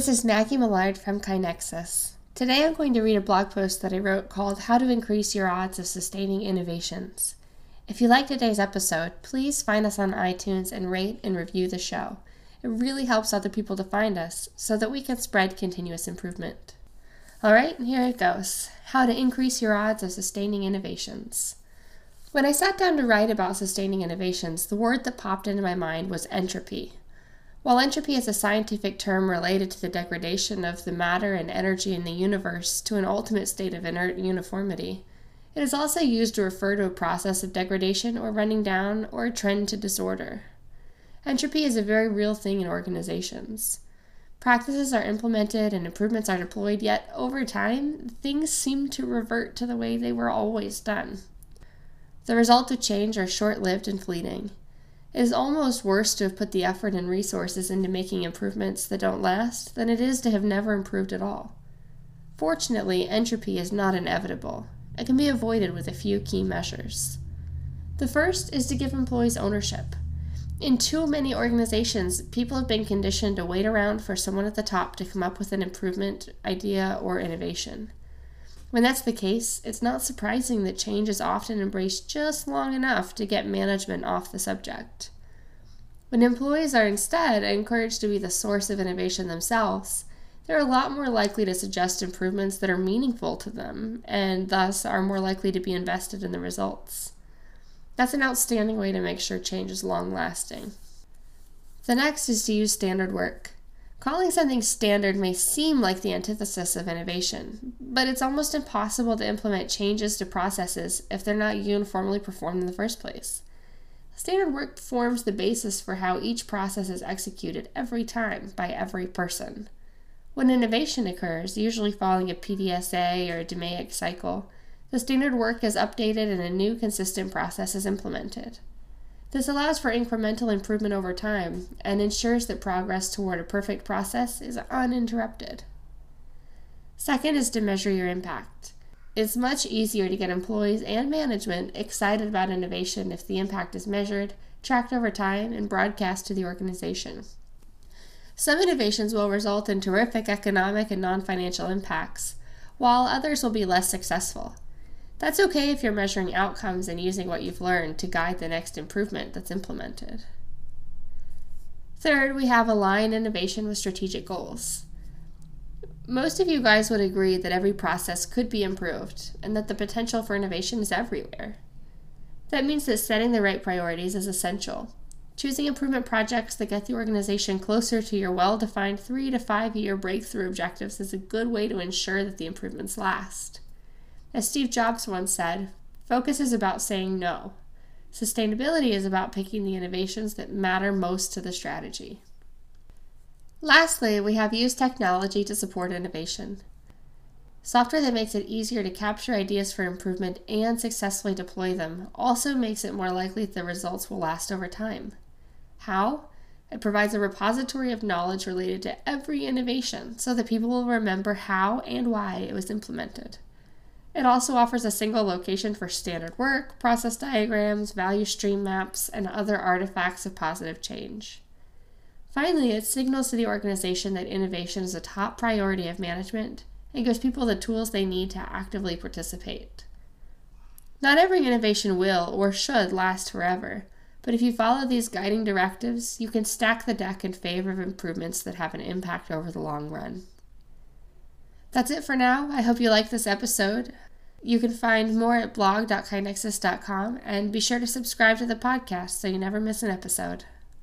this is Maggie Millard from KaiNexus. Today I'm going to read a blog post that I wrote called How to Increase Your Odds of Sustaining Innovations. If you like today's episode, please find us on iTunes and rate and review the show. It really helps other people to find us so that we can spread continuous improvement. Alright, here it goes How to Increase Your Odds of Sustaining Innovations. When I sat down to write about sustaining innovations, the word that popped into my mind was entropy. While entropy is a scientific term related to the degradation of the matter and energy in the universe to an ultimate state of inert uniformity, it is also used to refer to a process of degradation or running down or a trend to disorder. Entropy is a very real thing in organizations. Practices are implemented and improvements are deployed, yet over time, things seem to revert to the way they were always done. The results of change are short lived and fleeting. It is almost worse to have put the effort and resources into making improvements that don't last than it is to have never improved at all. Fortunately, entropy is not inevitable. It can be avoided with a few key measures. The first is to give employees ownership. In too many organizations, people have been conditioned to wait around for someone at the top to come up with an improvement, idea, or innovation. When that's the case, it's not surprising that change is often embraced just long enough to get management off the subject. When employees are instead encouraged to be the source of innovation themselves, they're a lot more likely to suggest improvements that are meaningful to them and thus are more likely to be invested in the results. That's an outstanding way to make sure change is long lasting. The next is to use standard work. Calling something standard may seem like the antithesis of innovation, but it's almost impossible to implement changes to processes if they're not uniformly performed in the first place. Standard work forms the basis for how each process is executed every time by every person. When innovation occurs, usually following a PDSA or a DMAIC cycle, the standard work is updated and a new consistent process is implemented. This allows for incremental improvement over time and ensures that progress toward a perfect process is uninterrupted. Second is to measure your impact. It's much easier to get employees and management excited about innovation if the impact is measured, tracked over time, and broadcast to the organization. Some innovations will result in terrific economic and non financial impacts, while others will be less successful. That's okay if you're measuring outcomes and using what you've learned to guide the next improvement that's implemented. Third, we have align innovation with strategic goals. Most of you guys would agree that every process could be improved and that the potential for innovation is everywhere. That means that setting the right priorities is essential. Choosing improvement projects that get the organization closer to your well defined three to five year breakthrough objectives is a good way to ensure that the improvements last. As Steve Jobs once said, focus is about saying no. Sustainability is about picking the innovations that matter most to the strategy. Lastly, we have used technology to support innovation. Software that makes it easier to capture ideas for improvement and successfully deploy them also makes it more likely that the results will last over time. How? It provides a repository of knowledge related to every innovation so that people will remember how and why it was implemented. It also offers a single location for standard work, process diagrams, value stream maps, and other artifacts of positive change. Finally, it signals to the organization that innovation is a top priority of management and gives people the tools they need to actively participate. Not every innovation will or should last forever, but if you follow these guiding directives, you can stack the deck in favor of improvements that have an impact over the long run. That's it for now. I hope you liked this episode. You can find more at blog.kainexus.com and be sure to subscribe to the podcast so you never miss an episode.